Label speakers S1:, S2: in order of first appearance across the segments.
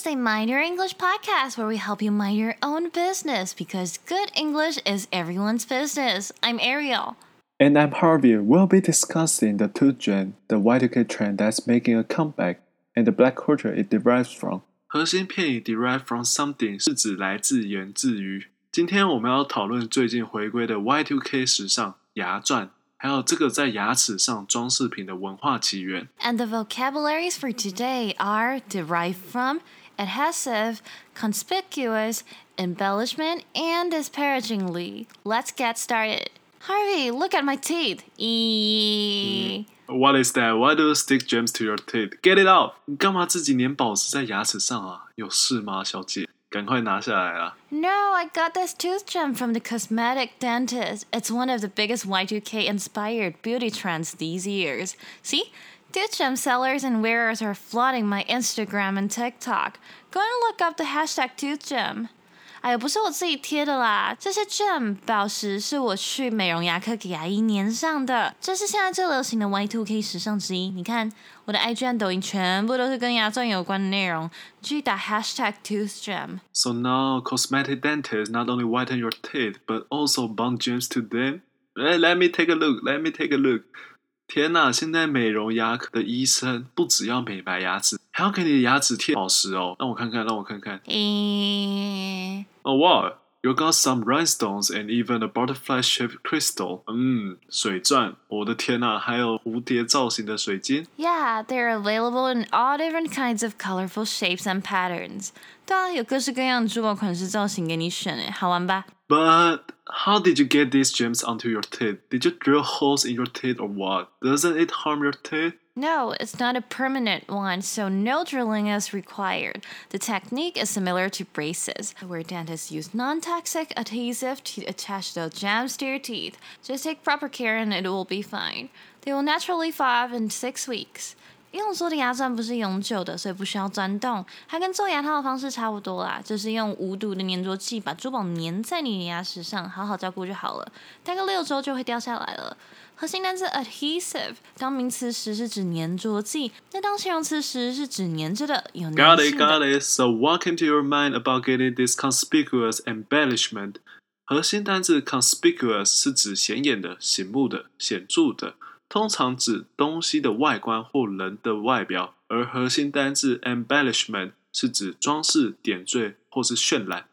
S1: is the Mind Your English podcast where we help you mind your own business because good English is everyone's business. I'm Ariel.
S2: And I'm Harvey. We'll be discussing the tooth gem, the Y2K trend that's making a comeback, and the black culture it derives from.
S3: 核心片语 derived from something 是指来自源自于。今天我们要讨论最近回归的 Y2K 时尚牙钻。还有这个在牙齿上装饰品的文化起源。
S1: And the vocabularies for today are derived from adhesive, conspicuous, embellishment, and disparagingly. Let's get started. Harvey, look at my teeth. Eee.
S3: What is that? Why do you stick gems to your teeth? Get it out! 你干嘛自己粘宝石在牙齿上啊？有事吗，小姐？ 赶快拿下来啦！
S1: No, I got this tooth gem from the cosmetic dentist. It's one of the biggest Y2K inspired beauty trends these years. See? Tooth gem sellers and wearers are flooding my Instagram and TikTok. Go and look up the hashtag tooth gem. 哎呀，不是我自己贴的啦，这些 gem 宝石是我去美容牙科给牙医粘上的，这是现在最流行的 Y2K 时尚之一。你看我的 IG 和抖音全部都是跟牙钻有关的内容，去打 hashtag tooth gem。
S3: So now, cosmetic dentists not only whiten your teeth, but also bond gems to them. Let let me take a look. Let me take a look. 天呐，现在美容牙科的医生不只要美白牙齿，还要给你的牙齿贴宝石哦。让我看看，让我看看。
S1: 诶，
S3: Oh wow, you got some rhinestones and even a butterfly-shaped crystal. 嗯，水钻，我的天呐，还有蝴蝶造型的水晶。
S1: Yeah, they're available in all different kinds of colorful shapes and patterns. 对啊，有各式各样的珠宝款式造型给你选，诶，好玩吧？
S3: But how did you get these gems onto your teeth? Did you drill holes in your teeth or what? Doesn't it harm your teeth?
S1: No, it's not a permanent one, so no drilling is required. The technique is similar to braces, where dentists use non toxic adhesive to attach the gems to your teeth. Just take proper care and it will be fine. They will naturally fall in six weeks. 用做的牙钻不是永久的，所以不需要钻洞。它跟做牙套的方式差不多啦，就是用无毒的粘着剂把珠宝粘在你的牙齿上，好好照顾就好了。大概六周就会掉下来了。核心单词 adhesive 当名词时是指粘着剂，那当形容词时是指粘着的，有
S3: Got
S1: 粘的。
S3: got it. So what came to your mind about getting this conspicuous embellishment? 核心单词 conspicuous 是指显眼的、醒目的、显著的，通常指东西的外观或人的外表，而核心单字 embellishment 是指装饰、点缀或是渲染。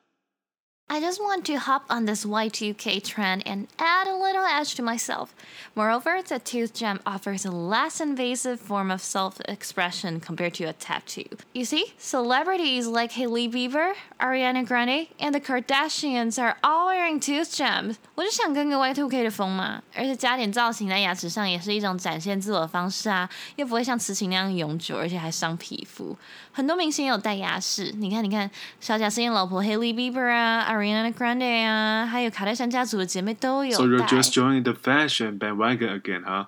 S1: I just want to hop on this Y2K trend and add a little edge to myself. Moreover, the tooth gem offers a less invasive form of self expression compared to a tattoo. You see, celebrities like Hailey Bieber, Ariana Grande, and the Kardashians are all wearing tooth gems. 我就想跟个 Y2K 的风嘛，而且加点造型在牙齿上也是一种展现自我的方式啊，又不会像刺青那样永久，而且还伤皮肤。很多明星也有戴牙饰，你看，你看，小贾斯汀老婆 Hailey Bieber 啊 ，Ariana Grande 啊，还有卡戴珊家族的姐妹都有
S3: So you're
S1: 戴。
S3: just joining the fashion bandwagon again, huh?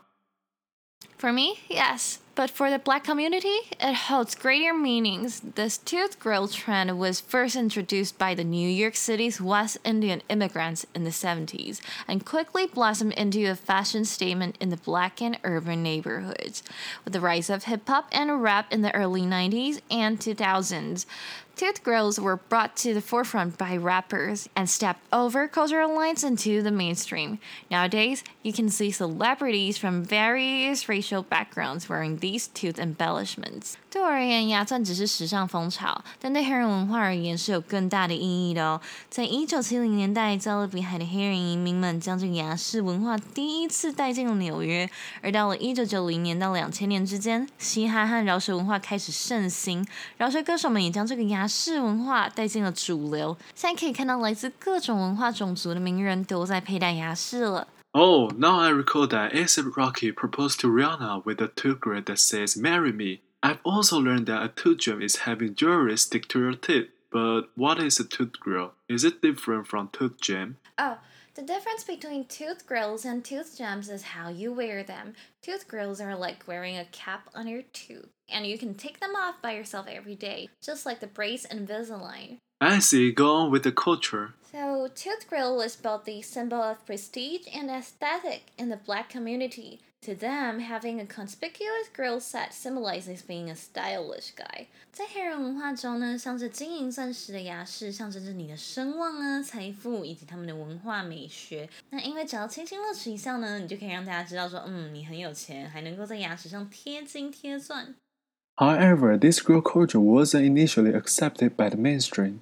S1: For me, yes. But for the black community, it holds greater meanings. This tooth grill trend was first introduced by the New York City's West Indian immigrants in the 70s and quickly blossomed into a fashion statement in the black and urban neighborhoods. With the rise of hip hop and rap in the early 90s and 2000s, Tooth grills were brought to the forefront by rappers and stepped over cultural lines into the mainstream. Nowadays, you can see celebrities from various racial backgrounds wearing these tooth embellishments. 对我而言，牙钻只是时尚风潮，但对黑人文化而言是有更大的意义的哦。在一九七零年代，加勒比海的黑人移民们将这个牙饰文化第一次带进了纽约，而到了一九九零年到两千年之间，嘻哈和饶舌文化开始盛行，饶舌歌手们也将这个牙 饰文化带进了主流。现在可以看到来自各种文化种族的名人都在佩戴牙饰了。
S3: Oh, now I recall that ASAP Rocky proposed to Rihanna with a tooth grid that says "Marry Me." I've also learned that a tooth gem is having jewelry stick to your teeth. But what is a tooth grill? Is it different from tooth gem?
S1: Oh, the difference between tooth grills and tooth gems is how you wear them. Tooth grills are like wearing a cap on your tooth, and you can take them off by yourself every day, just like the brace Invisalign.
S3: I see. Go on with the culture.
S1: So, tooth grill is both the symbol of prestige and aesthetic in the black community. To them, having a conspicuous grill set symbolizes being a stylish guy。在黑人文化中呢，镶着金银钻石的牙饰象征着你的声望啊、财富以及他们的文化美学。那因为只要轻轻露出一笑呢，你就可以让大家知道说，嗯，你很有钱，还能够在牙齿上贴金贴钻。
S2: However, this grill culture wasn't initially accepted by the mainstream.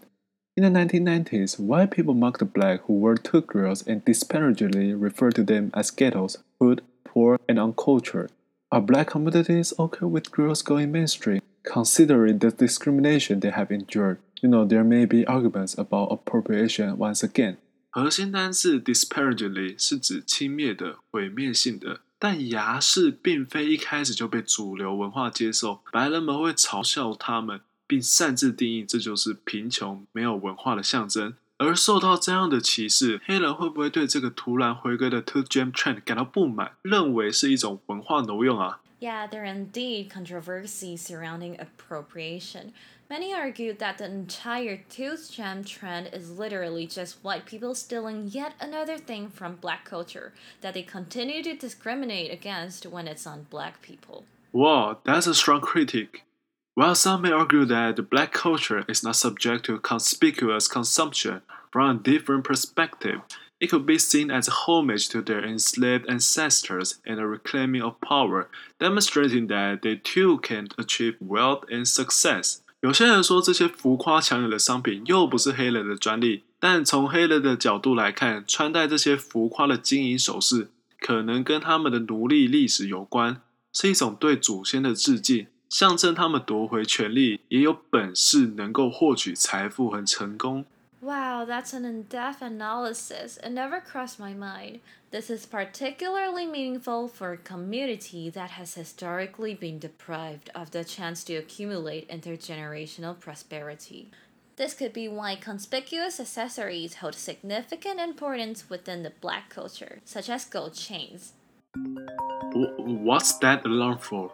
S2: In the 1990s, white people mocked the black who were tooth grills and disparagingly referred to them as ghettos, hood, poor, and uncultured. Are black communities okay with grills going mainstream, considering the discrimination they have endured? You know, there may be arguments about appropriation once again.
S3: 核心单词 disparagingly 是指轻蔑的、毁灭性的。但牙饰并非一开始就被主流文化接受，白人们会嘲笑他们，并擅自定义这就是贫穷、没有文化的象征。而受到这样的歧视，黑人会不会对这个突然回归的 two gem trend 感到不满，认为是一种文化挪用啊
S1: ？Yeah, there are indeed controversies surrounding appropriation. Many argued that the entire tooth gem trend is literally just white people stealing yet another thing from black culture that they continue to discriminate against when it's on black people.
S3: Wow, that's a strong critic. While some may argue that black culture is not subject to conspicuous consumption from a different perspective, it could be seen as a homage to their enslaved ancestors and a reclaiming of power, demonstrating that they too can achieve wealth and success. 有些人说这些浮夸抢眼的商品又不是黑人的专利，但从黑人的角度来看，穿戴这些浮夸的金银首饰，可能跟他们的奴隶历史有关，是一种对祖先的致敬。象征他们夺回权力，也有本事能够获取财富和成功。
S1: Wow, that's an in depth analysis. It never crossed my mind. This is particularly meaningful for a community that has historically been deprived of the chance to accumulate intergenerational prosperity. This could be why conspicuous accessories hold significant importance within the black culture, such as gold chains.
S3: What's that alarm for?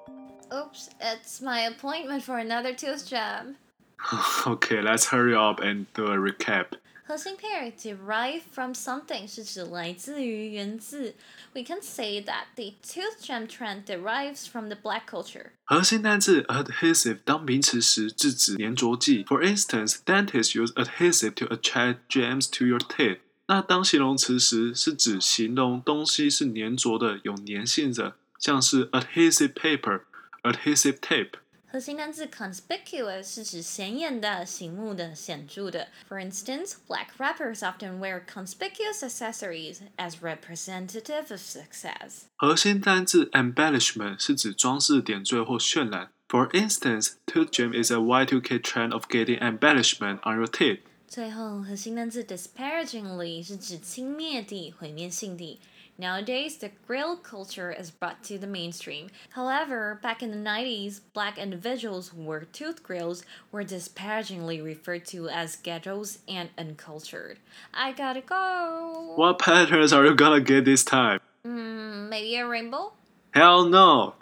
S1: Oops, it's my appointment for another tooth gem.
S3: okay, let's hurry up and do a recap.
S1: 核心 pair derive from something 是指来自于源自。We can say that the tooth gem trend derives from the black culture.
S3: 核心单字 adhesive 当名词时，是指粘着剂。For instance, dentists use adhesive to attach gems to your teeth. 那当形容词时，是指形容东西是粘着的、有粘性的，像是 adhesive paper、adhesive tape。
S1: 核心单字 conspicuous 是指显眼的、醒目的、显着的。For instance, black rappers often wear conspicuous accessories as representative of success.
S3: 核心单字 embellishment 是指装饰、点缀或渲染。For instance, tooth gem is a Y2K trend of getting embellishment on your teeth.
S1: 最后，核心单字 disparagingly 是指轻蔑地、毁灭性地。 Nowadays, the grill culture is brought to the mainstream. However, back in the 90s, black individuals who wore tooth grills were disparagingly referred to as ghettos and uncultured. I gotta go.
S3: What patterns are you gonna get this time?
S1: Hmm, maybe a rainbow?
S3: Hell no!